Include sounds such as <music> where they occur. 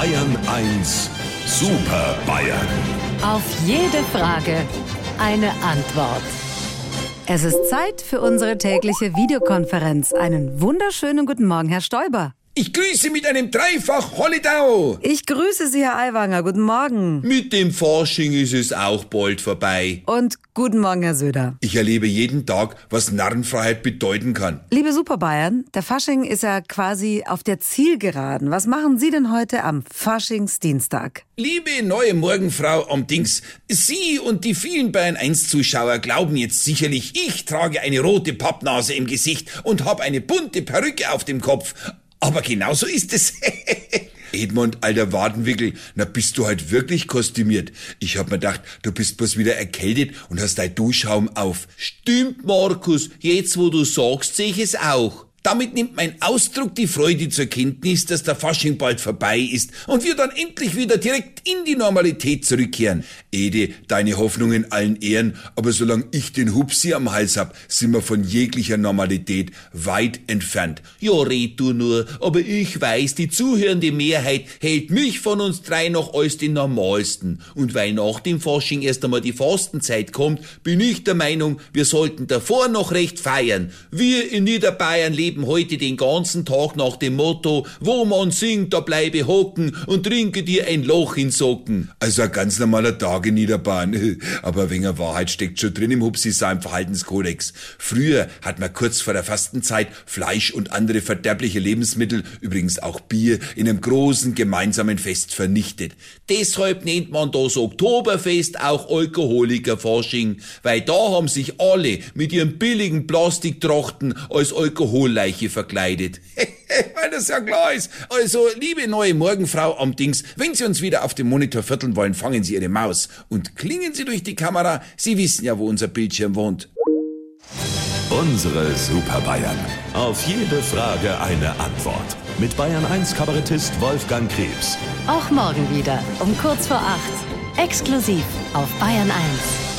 Bayern 1 Super Bayern. Auf jede Frage eine Antwort. Es ist Zeit für unsere tägliche Videokonferenz. Einen wunderschönen guten Morgen, Herr Stoiber. Ich grüße mit einem Dreifach Holidau. Ich grüße Sie, Herr Aiwanger. Guten Morgen. Mit dem Forsching ist es auch bald vorbei. Und guten Morgen, Herr Söder. Ich erlebe jeden Tag, was Narrenfreiheit bedeuten kann. Liebe Superbayern, der Fasching ist ja quasi auf der Zielgeraden. Was machen Sie denn heute am Faschingsdienstag? Liebe neue Morgenfrau am Dings, Sie und die vielen Bayern 1 Zuschauer glauben jetzt sicherlich, ich trage eine rote Pappnase im Gesicht und habe eine bunte Perücke auf dem Kopf. Aber genau so ist es. <laughs> Edmund, alter Wadenwickel, na bist du halt wirklich kostümiert. Ich hab mir gedacht, du bist bloß wieder erkältet und hast dein Duschschaum auf. Stimmt, Markus, jetzt wo du sagst, sehe ich es auch. Damit nimmt mein Ausdruck die Freude zur Kenntnis, dass der Fasching bald vorbei ist und wir dann endlich wieder direkt in die Normalität zurückkehren. Ede, deine Hoffnungen allen Ehren, aber solange ich den Hupsi am Hals hab, sind wir von jeglicher Normalität weit entfernt. Ja, red du nur, aber ich weiß, die zuhörende Mehrheit hält mich von uns drei noch als den normalsten. Und weil nach dem Fasching erst einmal die Fastenzeit kommt, bin ich der Meinung, wir sollten davor noch recht feiern. Wir in Niederbayern leben leben heute den ganzen Tag nach dem Motto, wo man singt, da bleibe hocken und trinke dir ein Loch in Socken. Also ein ganz normaler Tag in Niederbahn. <laughs> Aber ein wenig Wahrheit steckt schon drin im Hupsi seinem Verhaltenskodex. Früher hat man kurz vor der Fastenzeit Fleisch und andere verderbliche Lebensmittel, übrigens auch Bier, in einem großen gemeinsamen Fest vernichtet. Deshalb nennt man das Oktoberfest auch Alkoholikerforsching, weil da haben sich alle mit ihren billigen Plastiktrachten als Alkohol Leiche verkleidet. <laughs> Weil das ja klar ist. Also, liebe neue Morgenfrau am Dings, wenn Sie uns wieder auf dem Monitor vierteln wollen, fangen Sie Ihre Maus und klingen Sie durch die Kamera. Sie wissen ja, wo unser Bildschirm wohnt. Unsere Super Bayern. Auf jede Frage eine Antwort. Mit Bayern 1 Kabarettist Wolfgang Krebs. Auch morgen wieder um kurz vor acht. Exklusiv auf Bayern 1.